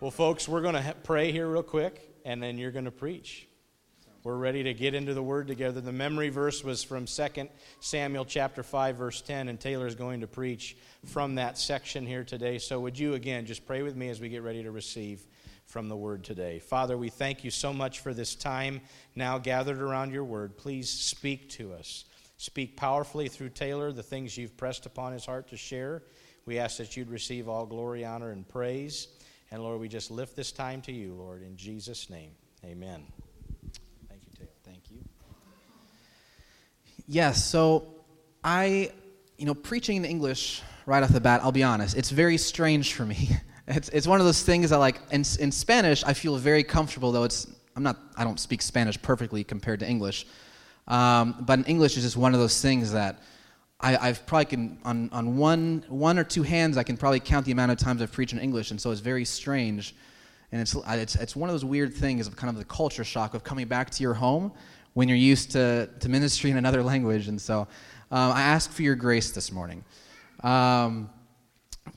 Well, folks, we're going to ha- pray here real quick, and then you're going to preach. We're ready to get into the Word together. The memory verse was from 2 Samuel chapter 5, verse 10, and Taylor is going to preach from that section here today. So, would you again just pray with me as we get ready to receive from the Word today? Father, we thank you so much for this time now gathered around your Word. Please speak to us. Speak powerfully through Taylor the things you've pressed upon his heart to share. We ask that you'd receive all glory, honor, and praise. And Lord, we just lift this time to you, Lord, in Jesus' name. Amen. Thank you, Taylor. Thank you. Yes, so I, you know, preaching in English right off the bat, I'll be honest, it's very strange for me. It's, it's one of those things that, like, in, in Spanish, I feel very comfortable, though it's, I'm not, I don't speak Spanish perfectly compared to English. Um, but in English, it's just one of those things that I, have probably can, on, on one, one or two hands, I can probably count the amount of times I've preached in English, and so it's very strange. And it's, it's, it's one of those weird things of kind of the culture shock of coming back to your home when you're used to, to ministry in another language. And so um, I ask for your grace this morning. Um,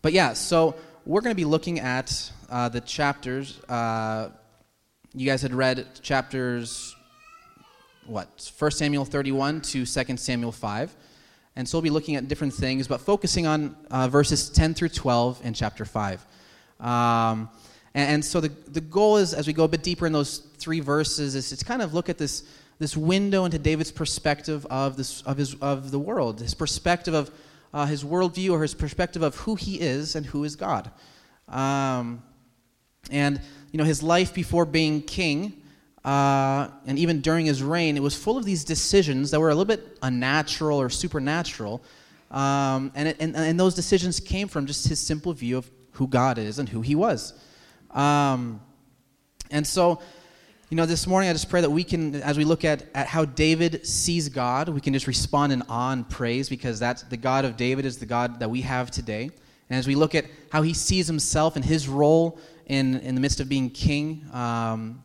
but yeah, so we're going to be looking at uh, the chapters. Uh, you guys had read chapters, what, 1 Samuel 31 to 2 Samuel 5. And so we'll be looking at different things, but focusing on uh, verses 10 through 12 in chapter 5. Um, and, and, so the, the goal is, as we go a bit deeper in those three verses, is to kind of look at this, this window into David's perspective of, this, of, his, of the world, his perspective of uh, his worldview or his perspective of who he is and who is God. Um, and, you know, his life before being king uh, and even during his reign, it was full of these decisions that were a little bit unnatural or supernatural. Um, and, it, and, and, those decisions came from just his simple view of who God is and who he was. Um, and so, you know, this morning I just pray that we can, as we look at, at how David sees God, we can just respond in awe and praise because that's the God of David is the God that we have today. And as we look at how he sees himself and his role in, in the midst of being king, um,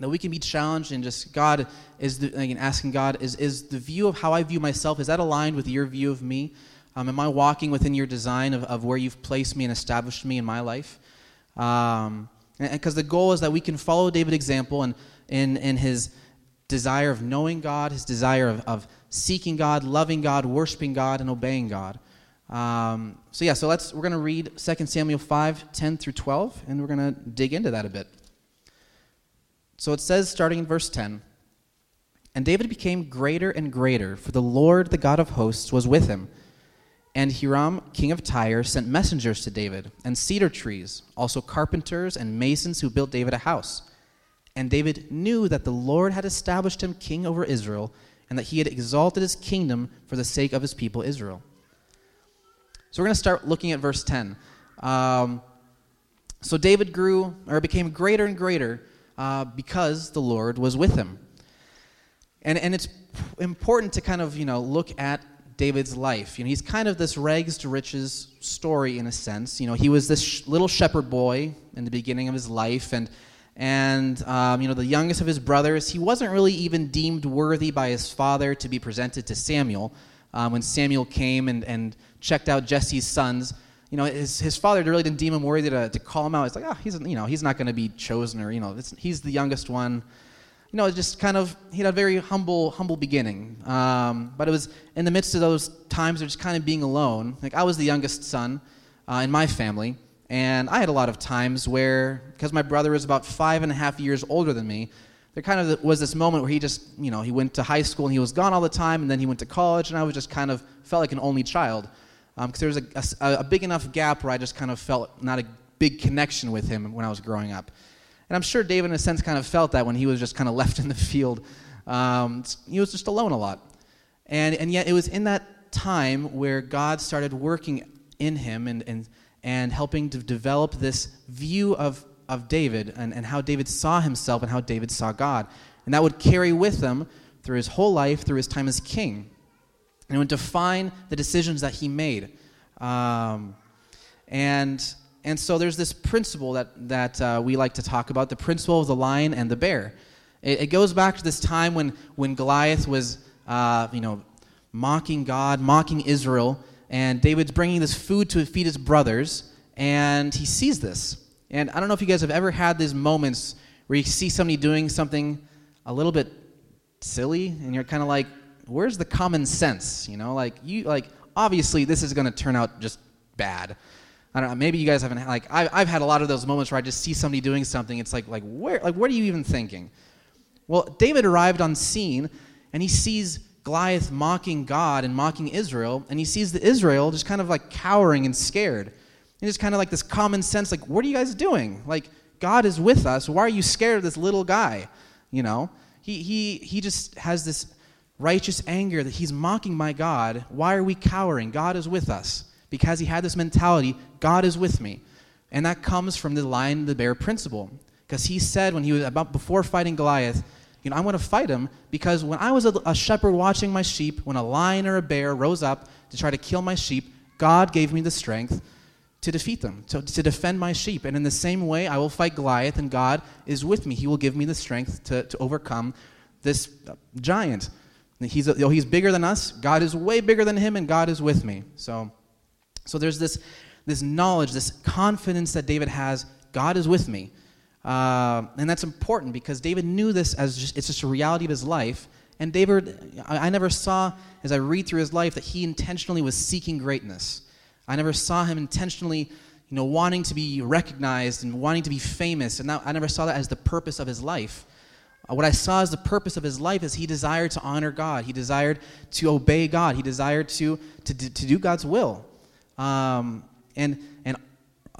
that we can be challenged and just God is the, again, asking God is is the view of how I view myself is that aligned with your view of me? Um, am I walking within your design of, of where you've placed me and established me in my life? Um, because the goal is that we can follow David's example and in in his desire of knowing God, his desire of, of seeking God, loving God, worshiping God, and obeying God. Um, so yeah, so let's we're going to read 2 Samuel 5, 10 through 12, and we're going to dig into that a bit. So it says, starting in verse 10 And David became greater and greater, for the Lord, the God of hosts, was with him. And Hiram, king of Tyre, sent messengers to David, and cedar trees, also carpenters and masons who built David a house. And David knew that the Lord had established him king over Israel, and that he had exalted his kingdom for the sake of his people Israel. So we're going to start looking at verse 10. Um, so David grew, or became greater and greater uh, because the Lord was with him. And, and it's important to kind of, you know, look at David's life. You know, he's kind of this rags to riches story in a sense. You know, he was this sh- little shepherd boy in the beginning of his life, and and um, you know the youngest of his brothers. He wasn't really even deemed worthy by his father to be presented to Samuel. Um, when Samuel came and, and checked out Jesse's sons, you know, his, his father really didn't deem him worthy to, to call him out. It's like, oh, he's, you know, he's not going to be chosen or, you know, he's the youngest one. You know, just kind of, he had a very humble, humble beginning. Um, but it was in the midst of those times of just kind of being alone. Like, I was the youngest son uh, in my family. And I had a lot of times where, because my brother was about five and a half years older than me, there kind of was this moment where he just, you know, he went to high school and he was gone all the time, and then he went to college, and I was just kind of felt like an only child because um, there was a, a, a, big enough gap where I just kind of felt not a big connection with him when I was growing up. And I'm sure David, in a sense, kind of felt that when he was just kind of left in the field. Um, he was just alone a lot. And, and yet, it was in that time where God started working in him and, and, and helping to develop this view of, of David and, and how David saw himself and how David saw God. And that would carry with him through his whole life, through his time as king and it would define the decisions that he made. Um, and, and so there's this principle that, that uh, we like to talk about the principle of the lion and the bear. It, it goes back to this time when, when Goliath was, uh, you know, mocking God, mocking Israel, and David's bringing this food to feed his brothers, and he sees this. And I don't know if you guys have ever had these moments where you see somebody doing something a little bit silly and you're kind of like, where's the common sense? You know, like you like obviously this is going to turn out just bad. I don't know. Maybe you guys haven't like I've, I've had a lot of those moments where I just see somebody doing something. It's like like where like what are you even thinking? Well, David arrived on scene and he sees Goliath mocking God and mocking Israel, and he sees the Israel just kind of like cowering and scared. And just kind of like this common sense, like, what are you guys doing? Like, God is with us. Why are you scared of this little guy? You know? He, he, he just has this righteous anger that he's mocking my God. Why are we cowering? God is with us. Because he had this mentality, God is with me. And that comes from the lion the bear principle. Because he said when he was about before fighting Goliath, you know, I want to fight him because when I was a, a shepherd watching my sheep, when a lion or a bear rose up to try to kill my sheep, God gave me the strength to defeat them, to, to defend my sheep. And in the same way, I will fight Goliath, and God is with me. He will give me the strength to, to overcome this uh, giant. He's, he's bigger than us. God is way bigger than him, and God is with me. So, so there's this, this knowledge, this confidence that David has God is with me. Uh, and that's important because David knew this as just, it's just a reality of his life. And David, I, I never saw, as I read through his life, that he intentionally was seeking greatness. I never saw him intentionally, you know, wanting to be recognized and wanting to be famous. And I never saw that as the purpose of his life. Uh, what I saw as the purpose of his life is he desired to honor God. He desired to obey God. He desired to, to, to do God's will. Um, and, and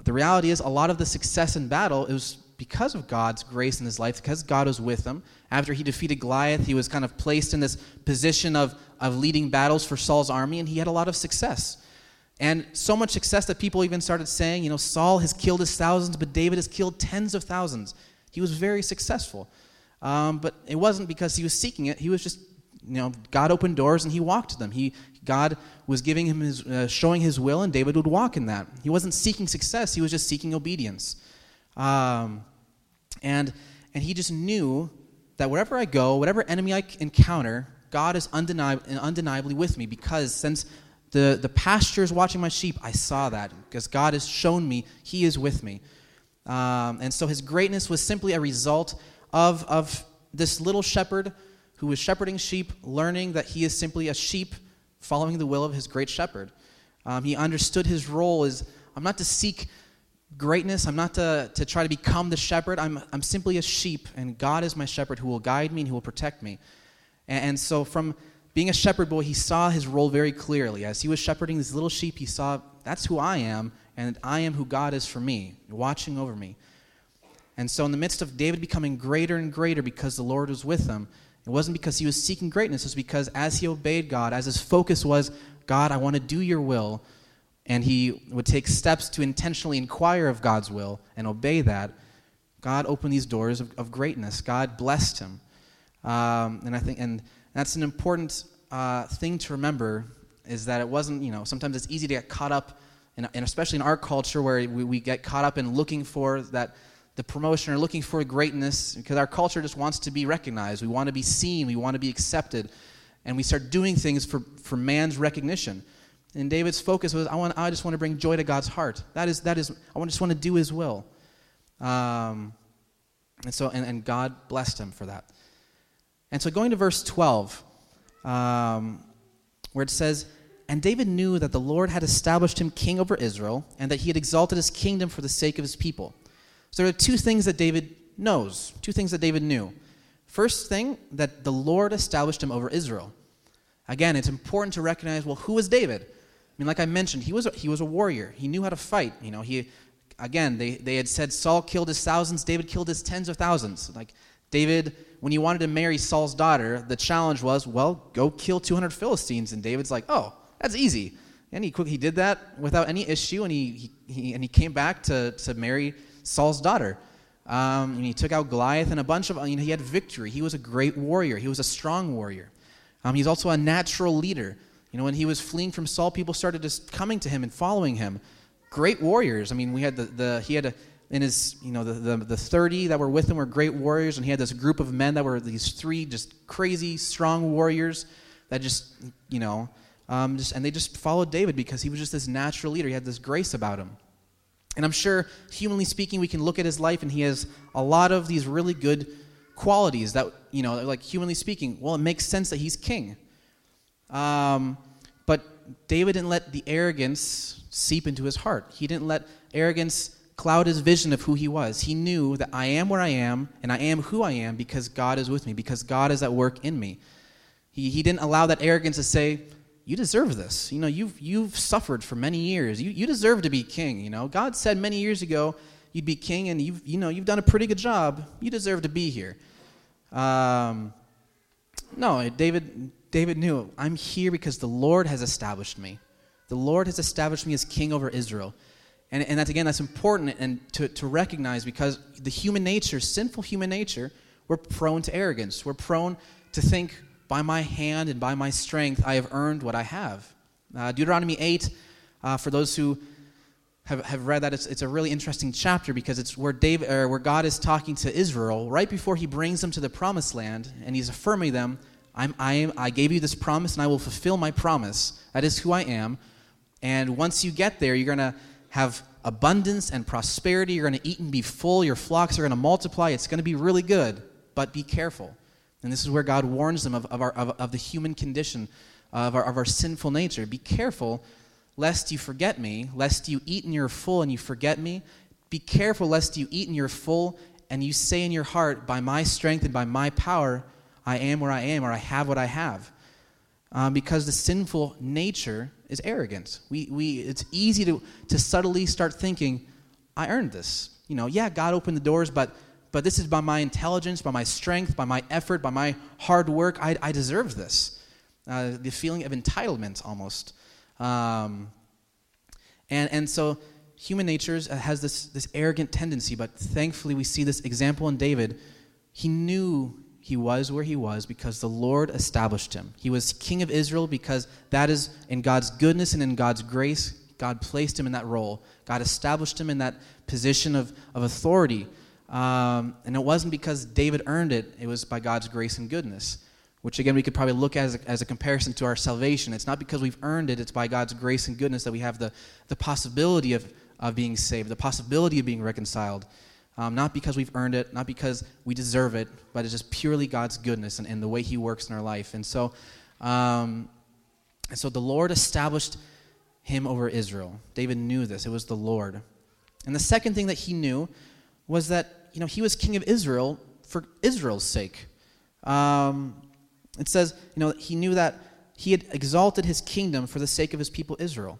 the reality is, a lot of the success in battle, it was because of God's grace in his life, because God was with him. After he defeated Goliath, he was kind of placed in this position of, of leading battles for Saul's army, and he had a lot of success. And so much success that people even started saying, you know, Saul has killed his thousands, but David has killed tens of thousands. He was very successful. Um, but it wasn't because he was seeking it. He was just, you know, God opened doors and he walked to them. He, God was giving him his, uh, showing his will, and David would walk in that. He wasn't seeking success, he was just seeking obedience. Um, and, and he just knew that wherever I go, whatever enemy I encounter, God is undeniably, undeniably with me because since the, the pasture is watching my sheep, I saw that because God has shown me He is with me. Um, and so his greatness was simply a result of, of this little shepherd who was shepherding sheep, learning that he is simply a sheep following the will of his great shepherd. Um, he understood his role is I'm not to seek greatness. I'm not to, to try to become the shepherd. I'm, I'm simply a sheep, and God is my shepherd who will guide me and who will protect me. And, and so, from being a shepherd boy, he saw his role very clearly. As he was shepherding these little sheep, he saw that's who I am, and I am who God is for me, watching over me. And so, in the midst of David becoming greater and greater because the Lord was with him, it wasn't because he was seeking greatness, it was because as he obeyed God, as his focus was, God, I want to do your will, and he would take steps to intentionally inquire of God's will and obey that, God opened these doors of, of greatness. God blessed him. Um, and I think, and that's an important uh, thing to remember is that it wasn't, you know, sometimes it's easy to get caught up, in, and especially in our culture where we, we get caught up in looking for that, the promotion or looking for greatness because our culture just wants to be recognized. We want to be seen. We want to be accepted. And we start doing things for, for man's recognition. And David's focus was, I, want, I just want to bring joy to God's heart. That is, that is I just want to do his will. Um, and so, and, and God blessed him for that. And so going to verse 12, um, where it says, And David knew that the Lord had established him king over Israel, and that he had exalted his kingdom for the sake of his people. So there are two things that David knows, two things that David knew. First thing, that the Lord established him over Israel. Again, it's important to recognize well, who was David? I mean, like I mentioned, he was a, he was a warrior. He knew how to fight. You know, he again they, they had said Saul killed his thousands, David killed his tens of thousands. Like David, when he wanted to marry Saul's daughter, the challenge was, well, go kill 200 Philistines. And David's like, oh, that's easy. And he he did that without any issue, and he, he, he and he came back to, to marry Saul's daughter. Um, he took out Goliath and a bunch of, you know, he had victory. He was a great warrior. He was a strong warrior. Um, he's also a natural leader. You know, when he was fleeing from Saul, people started just coming to him and following him. Great warriors. I mean, we had the, the he had a, in his, you know, the, the, the 30 that were with him were great warriors, and he had this group of men that were these three just crazy, strong warriors that just, you know, um, just, and they just followed David because he was just this natural leader. He had this grace about him. And I'm sure, humanly speaking, we can look at his life and he has a lot of these really good qualities that, you know, like humanly speaking, well, it makes sense that he's king. Um, but David didn't let the arrogance seep into his heart. He didn't let arrogance cloud his vision of who he was. He knew that I am where I am and I am who I am because God is with me, because God is at work in me. He, he didn't allow that arrogance to say, you deserve this. You know, you've, you've suffered for many years. You, you deserve to be king. You know, God said many years ago you'd be king, and you've, you know, you've done a pretty good job. You deserve to be here. Um, no, David, David knew I'm here because the Lord has established me. The Lord has established me as king over Israel. And, and that's, again, that's important and to, to recognize because the human nature, sinful human nature, we're prone to arrogance. We're prone to think by my hand and by my strength, I have earned what I have. Uh, Deuteronomy 8, uh, for those who have, have read that, it's, it's a really interesting chapter because it's where, David, or where God is talking to Israel right before he brings them to the promised land, and he's affirming them I'm, I, am, I gave you this promise, and I will fulfill my promise. That is who I am. And once you get there, you're going to have abundance and prosperity. You're going to eat and be full. Your flocks are going to multiply. It's going to be really good, but be careful. And this is where God warns them of, of, our, of, of the human condition, of our, of our sinful nature. Be careful lest you forget me, lest you eat and you're full and you forget me. Be careful lest you eat and you're full and you say in your heart, By my strength and by my power, I am where I am, or I have what I have. Um, because the sinful nature is arrogance. We, we, it's easy to, to subtly start thinking, I earned this. You know, yeah, God opened the doors, but but this is by my intelligence, by my strength, by my effort, by my hard work. I, I deserve this. Uh, the feeling of entitlement almost. Um, and, and so human nature has this, this arrogant tendency, but thankfully we see this example in David. He knew he was where he was because the Lord established him. He was king of Israel because that is in God's goodness and in God's grace, God placed him in that role. God established him in that position of, of authority. Um, and it wasn't because David earned it, it was by God's grace and goodness, which again we could probably look as a, as a comparison to our salvation. It's not because we've earned it, it's by God's grace and goodness that we have the, the possibility of, of being saved, the possibility of being reconciled. Um, not because we've earned it, not because we deserve it, but it's just purely God's goodness and, and the way He works in our life. And so, um, and so the Lord established him over Israel. David knew this, it was the Lord. And the second thing that he knew was that you know he was king of Israel for Israel's sake. Um, it says you know he knew that he had exalted his kingdom for the sake of his people Israel.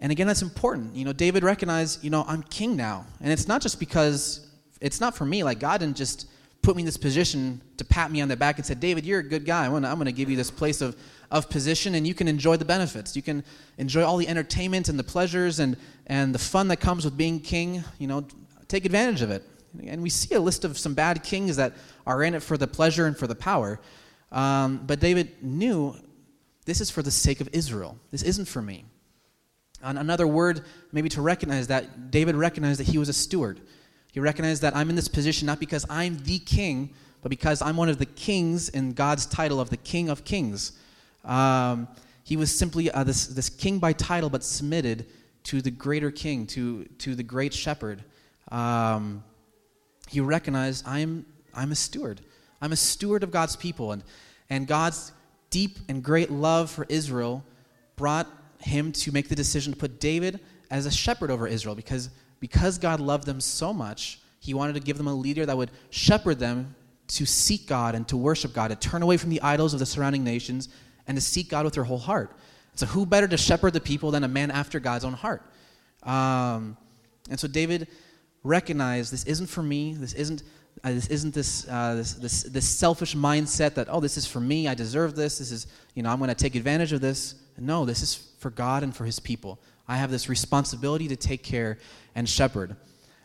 And again, that's important. You know, David recognized, you know, I'm king now. And it's not just because, it's not for me. Like, God didn't just put me in this position to pat me on the back and said, David, you're a good guy. I'm going to give you this place of, of position and you can enjoy the benefits. You can enjoy all the entertainment and the pleasures and, and the fun that comes with being king. You know, take advantage of it. And we see a list of some bad kings that are in it for the pleasure and for the power. Um, but David knew this is for the sake of Israel. This isn't for me. And another word, maybe to recognize that, David recognized that he was a steward. He recognized that I'm in this position not because I'm the king, but because I'm one of the kings in God's title of the King of Kings. Um, he was simply uh, this, this king by title, but submitted to the greater king, to, to the great shepherd um, he recognized I'm, I'm a steward. I'm a steward of God's people. And, and God's deep and great love for Israel brought him to make the decision to put David as a shepherd over Israel because, because God loved them so much, he wanted to give them a leader that would shepherd them to seek God and to worship God, to turn away from the idols of the surrounding nations and to seek God with their whole heart. So, who better to shepherd the people than a man after God's own heart? Um, and so, David recognize this isn't for me. This isn't uh, this isn't this, uh, this, this this selfish mindset that oh this is for me. I deserve this. This is you know I'm going to take advantage of this. No, this is for God and for His people. I have this responsibility to take care and shepherd.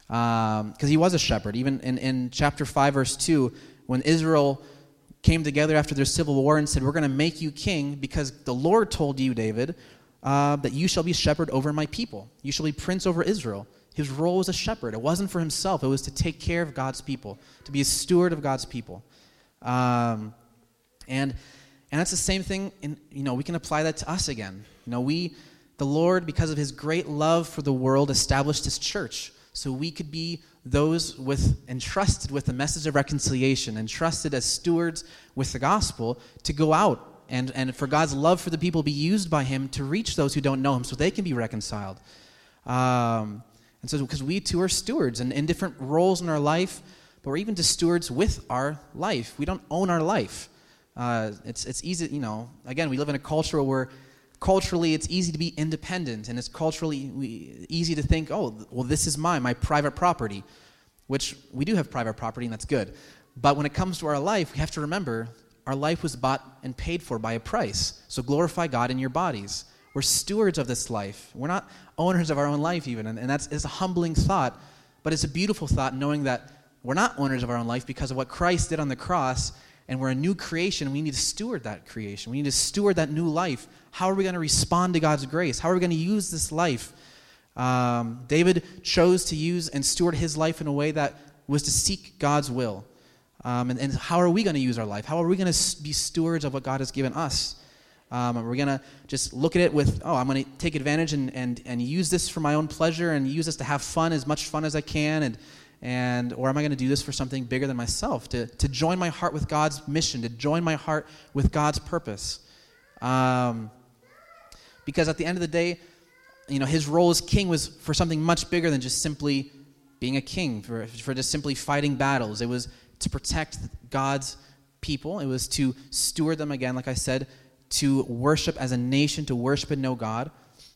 Because um, he was a shepherd. Even in, in chapter 5, verse 2, when Israel came together after their civil war and said, We're going to make you king because the Lord told you, David, uh, that you shall be shepherd over my people. You shall be prince over Israel. His role was a shepherd. It wasn't for himself, it was to take care of God's people, to be a steward of God's people. Um, and, and that's the same thing, in, you know, we can apply that to us again. You know, we, the Lord, because of his great love for the world, established his church so we could be those with entrusted with the message of reconciliation, entrusted as stewards with the gospel to go out and, and for God's love for the people be used by him to reach those who don't know him so they can be reconciled. Um, and so, because we too are stewards and in different roles in our life, but we're even just stewards with our life. We don't own our life. Uh, it's, it's easy, you know, again, we live in a culture where culturally it's easy to be independent and it's culturally easy to think oh well this is mine my private property which we do have private property and that's good but when it comes to our life we have to remember our life was bought and paid for by a price so glorify god in your bodies we're stewards of this life we're not owners of our own life even and, and that's it's a humbling thought but it's a beautiful thought knowing that we're not owners of our own life because of what christ did on the cross and we're a new creation, we need to steward that creation. We need to steward that new life. How are we going to respond to God's grace? How are we going to use this life? Um, David chose to use and steward his life in a way that was to seek God's will. Um, and, and, how are we going to use our life? How are we going to be stewards of what God has given us? Um, we're going to just look at it with, oh, I'm going to take advantage and, and, and use this for my own pleasure and use this to have fun, as much fun as I can, and, and or am i going to do this for something bigger than myself? To, to join my heart with god's mission to join my heart with god's purpose. Um, because at the end of the day you know his role as king was for something much bigger than just simply being a king for, for just simply fighting battles. It was to protect god's people. It was to steward them again like i said to worship as a nation to worship and know god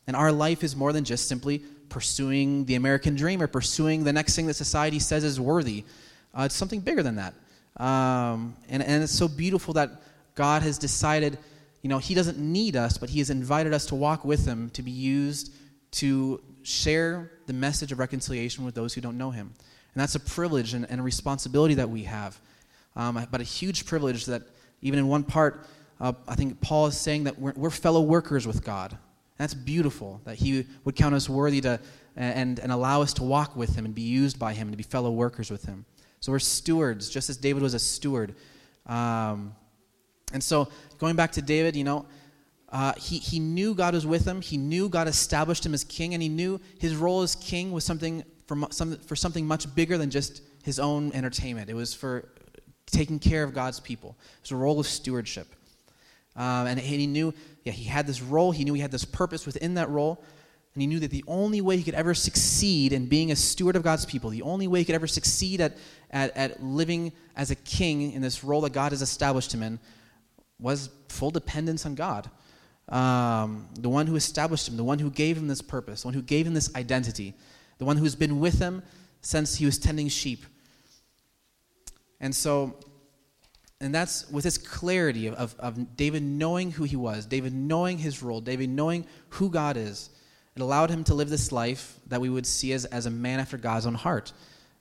and our life is more than just simply pursuing the American dream or pursuing the next thing that society says is worthy. Uh, it's something bigger than that. Um, and, and it's so beautiful that God has decided, you know, He doesn't need us, but He has invited us to walk with Him, to be used to share the message of reconciliation with those who don't know Him. And that's a privilege and, and a responsibility that we have. Um, but a huge privilege that, even in one part, uh, I think Paul is saying that we're, we're fellow workers with God. That's beautiful that He would count us worthy to and, and allow us to walk with Him and be used by Him and to be fellow workers with Him. So we're stewards, just as David was a steward. Um, and so going back to David, you know, uh, he, he knew God was with him. He knew God established him as king, and he knew his role as king was something for, some, for something much bigger than just his own entertainment. It was for taking care of God's people. It was a role of stewardship. Um, and he knew, yeah, he had this role. He knew he had this purpose within that role. And he knew that the only way he could ever succeed in being a steward of God's people, the only way he could ever succeed at, at, at living as a king in this role that God has established him in, was full dependence on God. Um, the one who established him, the one who gave him this purpose, the one who gave him this identity, the one who's been with him since he was tending sheep. And so and that's with this clarity of, of, of, David knowing who he was, David knowing his role, David knowing who God is. It allowed him to live this life that we would see as, as a man after God's own heart.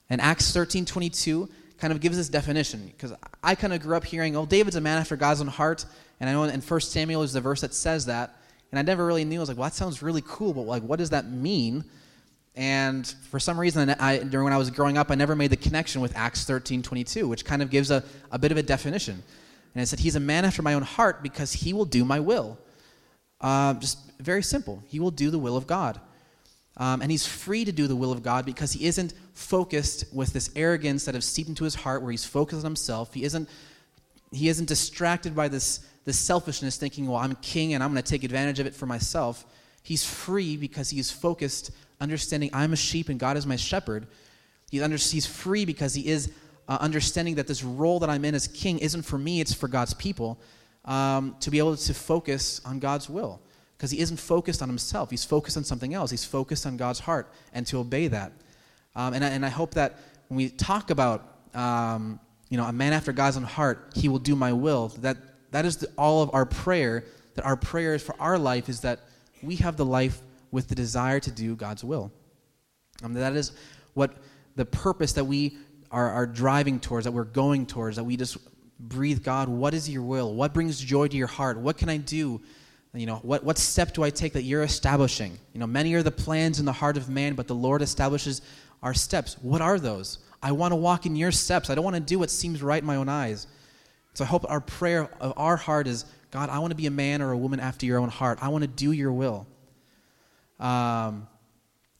And Acts 13 22 kind of gives this definition because I kind of grew up hearing, oh, David's a man after God's own heart. And I know in 1 Samuel is the verse that says that. And I never really knew. I was like, well, that sounds really cool, but like, what does that mean? And for some reason, I, during when I was growing up, I never made the connection with Acts 13 22, which kind of gives a, a bit of a definition. And it said, He's a man after my own heart because he will do my will. Uh, just very simple. He will do the will of God. Um, and he's free to do the will of God because he isn't focused with this arrogance that has seeped into his heart where he's focused on himself. He isn't, he isn't distracted by this, this selfishness, thinking, well, I'm king and I'm going to take advantage of it for myself. He's free because he's focused understanding I'm a sheep and God is my shepherd. He's, under, he's free because he is uh, understanding that this role that I'm in as king isn't for me, it's for God's people, um, to be able to focus on God's will. Because he isn't focused on himself, he's focused on something else. He's focused on God's heart and to obey that. Um, and, I, and I hope that when we talk about um, you know, a man after God's own heart, he will do my will, that, that is the, all of our prayer, that our prayer for our life is that we have the life with the desire to do God's will. Um, that is what the purpose that we are, are driving towards, that we're going towards, that we just breathe, God, what is your will? What brings joy to your heart? What can I do? You know, what, what step do I take that you're establishing? You know, many are the plans in the heart of man, but the Lord establishes our steps. What are those? I want to walk in your steps. I don't want to do what seems right in my own eyes. So I hope our prayer of our heart is God, I want to be a man or a woman after your own heart. I want to do your will. Um,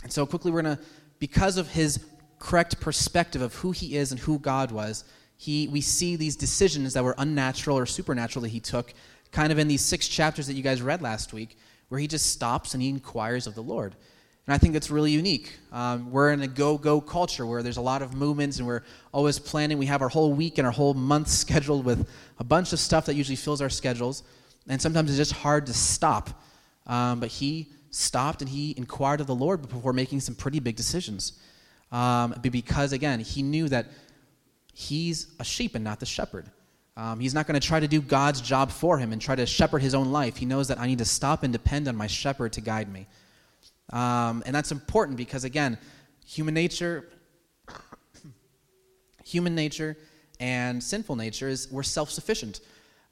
and so quickly, we're going to, because of his correct perspective of who he is and who God was, he, we see these decisions that were unnatural or supernatural that he took, kind of in these six chapters that you guys read last week, where he just stops and he inquires of the Lord. And I think that's really unique. Um, we're in a go go culture where there's a lot of movements and we're always planning. We have our whole week and our whole month scheduled with a bunch of stuff that usually fills our schedules. And sometimes it's just hard to stop. Um, but he stopped and he inquired of the Lord before making some pretty big decisions. Um, because, again, he knew that he's a sheep and not the shepherd. Um, he's not going to try to do God's job for him and try to shepherd his own life. He knows that I need to stop and depend on my shepherd to guide me. Um, and that's important because, again, human nature, human nature and sinful nature is we're self-sufficient.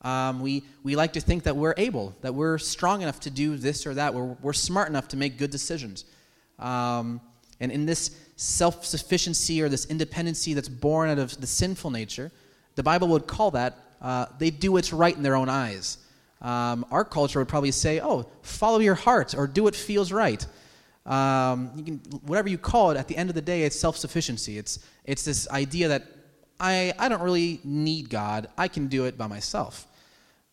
Um, we, we like to think that we're able, that we're strong enough to do this or that, we're, we're smart enough to make good decisions. Um, and in this self sufficiency or this independency that's born out of the sinful nature, the Bible would call that uh, they do what's right in their own eyes. Um, our culture would probably say, oh, follow your heart or do what feels right. Um, you can, whatever you call it, at the end of the day, it's self sufficiency. It's, it's this idea that I, I don't really need God, I can do it by myself.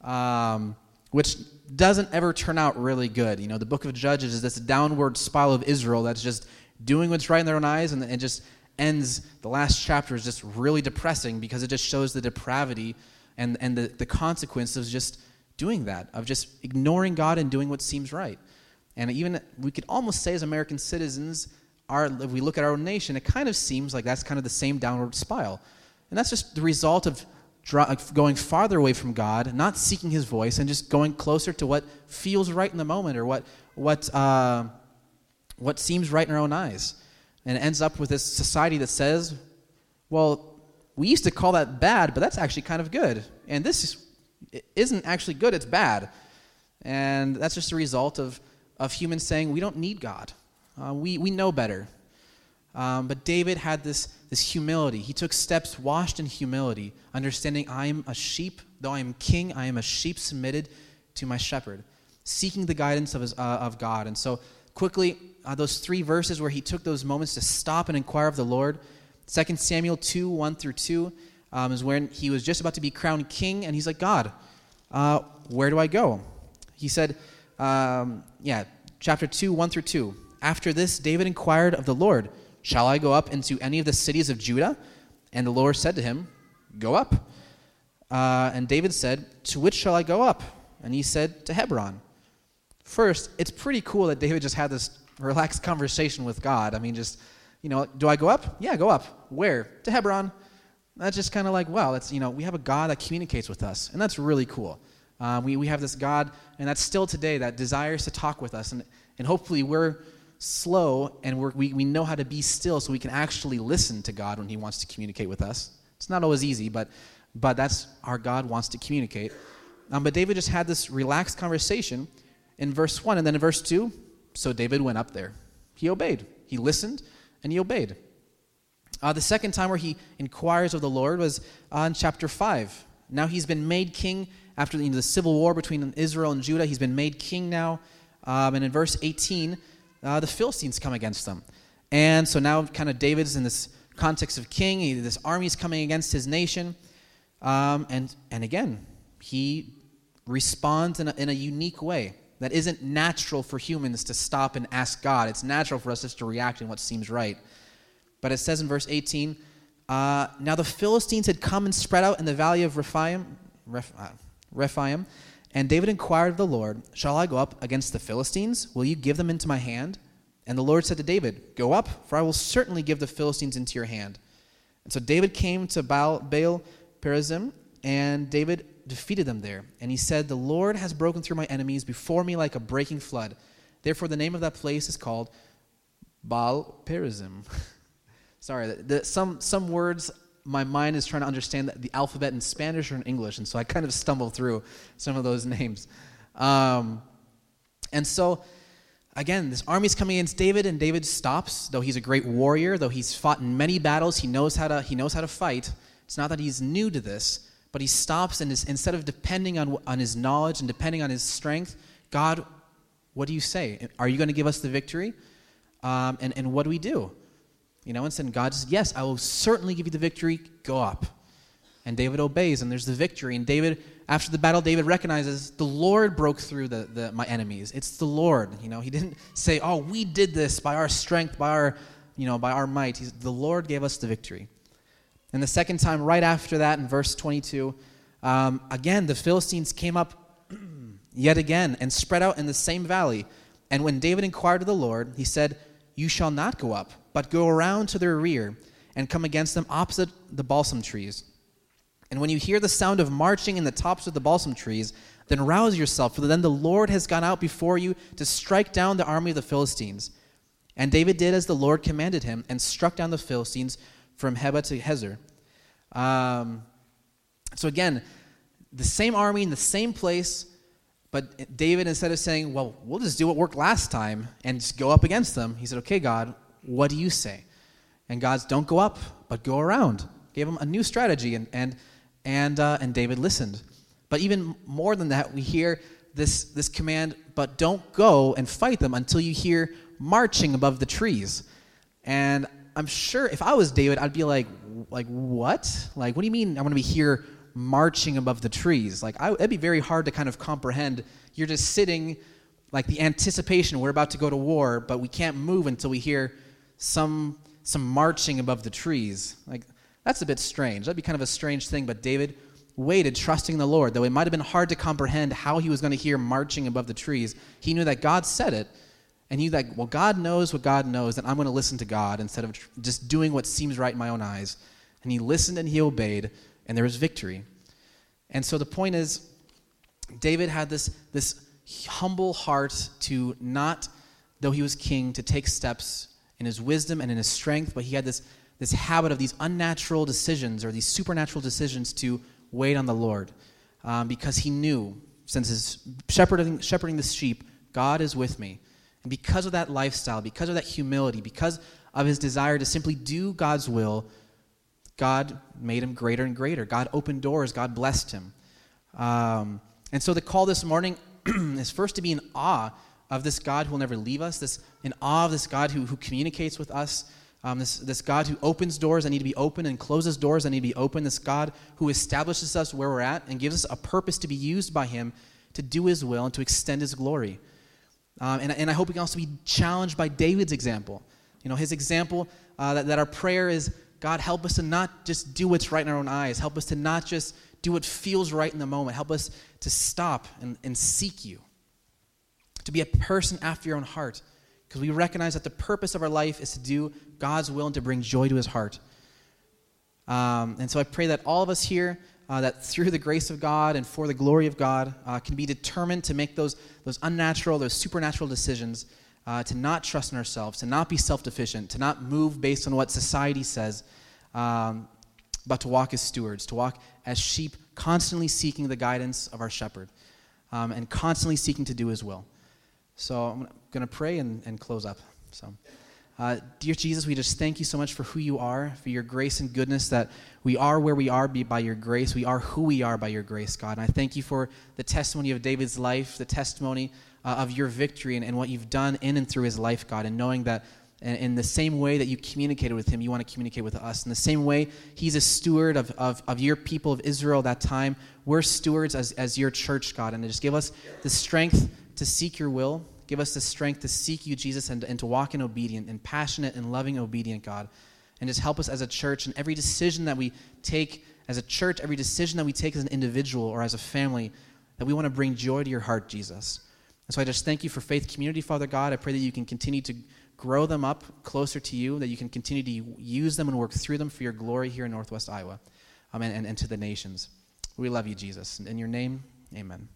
Um, which doesn't ever turn out really good. You know, the book of Judges is this downward spiral of Israel that's just doing what's right in their own eyes, and it just ends. The last chapter is just really depressing because it just shows the depravity and, and the, the consequence of just doing that, of just ignoring God and doing what seems right. And even we could almost say, as American citizens, our, if we look at our own nation, it kind of seems like that's kind of the same downward spiral. And that's just the result of going farther away from God, not seeking His voice, and just going closer to what feels right in the moment or what, what, uh, what seems right in our own eyes. And it ends up with this society that says, well, we used to call that bad, but that's actually kind of good. And this isn't actually good, it's bad. And that's just a result of, of humans saying, we don't need God. Uh, we, we know better. Um, but David had this, this humility. He took steps washed in humility, understanding I am a sheep, though I am king, I am a sheep submitted to my shepherd, seeking the guidance of, his, uh, of God. And so, quickly, uh, those three verses where he took those moments to stop and inquire of the Lord. 2 Samuel 2 1 through 2 um, is when he was just about to be crowned king, and he's like, God, uh, where do I go? He said, um, yeah, chapter 2 1 through 2. After this, David inquired of the Lord, Shall I go up into any of the cities of Judah? And the Lord said to him, Go up. Uh, and David said, To which shall I go up? And he said, To Hebron. First, it's pretty cool that David just had this relaxed conversation with God. I mean, just, you know, do I go up? Yeah, go up. Where? To Hebron. That's just kind of like, wow, that's, you know, we have a God that communicates with us, and that's really cool. Um, we, we have this God, and that's still today, that desires to talk with us, and, and hopefully we're slow and we, we know how to be still so we can actually listen to God when He wants to communicate with us. It's not always easy, but, but that's our God wants to communicate. Um, but David just had this relaxed conversation in verse 1, and then in verse 2, so David went up there. He obeyed. He listened and he obeyed. Uh, the second time where he inquires of the Lord was uh, in chapter 5. Now he's been made king after the, you know, the civil war between Israel and Judah. He's been made king now. Um, and in verse 18, uh, the Philistines come against them. And so now, kind of, David's in this context of king. He, this army's coming against his nation. Um, and, and again, he responds in a, in a unique way that isn't natural for humans to stop and ask God. It's natural for us just to react in what seems right. But it says in verse 18, uh, Now the Philistines had come and spread out in the valley of Rephaim, Reph, uh, Rephaim, and David inquired of the Lord, Shall I go up against the Philistines? Will you give them into my hand? And the Lord said to David, Go up, for I will certainly give the Philistines into your hand. And so David came to Baal, Baal Perazim, and David defeated them there. And he said, The Lord has broken through my enemies before me like a breaking flood. Therefore, the name of that place is called Baal Perazim. Sorry, the, the, some, some words my mind is trying to understand the, alphabet in Spanish or in English, and so I kind of stumble through some of those names. Um, and so, again, this army's coming against David, and David stops. Though he's a great warrior, though he's fought in many battles, he knows how to, he knows how to fight. It's not that he's new to this, but he stops and is, instead of depending on, on his knowledge and depending on his strength, God what do you say? Are you going to give us the victory? Um, and, and what do we do? You know, and said, God says, Yes, I will certainly give you the victory. Go up. And David obeys, and there's the victory. And David, after the battle, David recognizes the Lord broke through the, the, my enemies. It's the Lord. You know, he didn't say, Oh, we did this by our strength, by our, you know, by our might. He's, the Lord gave us the victory. And the second time, right after that, in verse 22, um, again, the Philistines came up yet again and spread out in the same valley. And when David inquired of the Lord, he said, You shall not go up, but go around to their rear and come against them opposite the balsam trees. And when you hear the sound of marching in the tops of the balsam trees, then rouse yourself, for then the Lord has gone out before you to strike down the army of the Philistines. And David did as the Lord commanded him and struck down the Philistines from Heba to Hezer. Um, so again, the same army in the same place, but David, instead of saying, well, we'll just do what worked last time and just go up against them, he said, okay, God, what do you say? And God's, don't go up, but go around. Gave him a new strategy, and, and, and, uh, and David listened. But even more than that, we hear this, this command, but don't go and fight them until you hear marching above the trees. And I'm sure if I was David, I'd be like, like what? Like, what do you mean I'm going to be here marching above the trees? Like, I, it'd be very hard to kind of comprehend. You're just sitting, like the anticipation, we're about to go to war, but we can't move until we hear some some marching above the trees. Like, that's a bit strange. That'd be kind of a strange thing, but David waited, trusting the Lord. Though it might have been hard to comprehend how he was going to hear marching above the trees, he knew that God said it and you like, well, God knows what God knows, and I'm going to listen to God instead of just doing what seems right in my own eyes. And he listened and he obeyed, and there was victory. And so the point is, David had this, this humble heart to not, though he was king, to take steps in his wisdom and in his strength, but he had this, this habit of these unnatural decisions or these supernatural decisions to wait on the Lord um, because he knew, since his shepherding, shepherding the sheep, God is with me. And because of that lifestyle, because of that humility, because of his desire to simply do God's will, God made him greater and greater. God opened doors. God blessed him. Um, and so the call this morning is first to be in awe of this God who will never leave us, this in awe of this God who, who communicates with us, um, this, this God who opens doors that need to be open and closes doors that need to be open, this God who establishes us where we're at and gives us a purpose to be used by him to do his will and to extend his glory. Um, and, and I hope we can also be challenged by David's example. You know, his example uh, that, that our prayer is God, help us to not just do what's right in our own eyes. Help us to not just do what feels right in the moment. Help us to stop and, and seek you, to be a person after your own heart. Because we recognize that the purpose of our life is to do God's will and to bring joy to his heart. Um, and so I pray that all of us here uh, that through the grace of God and for the glory of God uh, can be determined to make those, those unnatural, those supernatural decisions, uh, to not trust in ourselves, to not be self deficient, to not move based on what society says, um, but to walk as stewards, to walk as sheep, constantly seeking the guidance of our shepherd um, and constantly seeking to do his will. So I'm going to pray and, and close up. So. Uh, dear Jesus, we just thank you so much for who you are, for your grace and goodness, that we are where we are by your grace. We are who we are by your grace, God. And I thank you for the testimony of David's life, the testimony uh, of your victory and, and, what you've done in and through his life, God, and knowing that in, in, the same way that you communicated with him, you want to communicate with us. In the same way, he's a steward of, of, of your people of Israel that time. We're stewards as, as your church, God. And just give us the strength to seek your will Give us the strength to seek you, Jesus, and, and to walk in obedient and passionate and loving obedient, God. And just help us as a church and every decision that we take as a church, every decision that we take as an individual or as a family, that we want to bring joy to your heart, Jesus. And so I just thank you for Faith Community, Father God. I pray that you can continue to grow them up closer to you, that you can continue to use them and work through them for your glory here in Northwest Iowa um, and, and, and to the nations. We love you, Jesus. In your name, amen.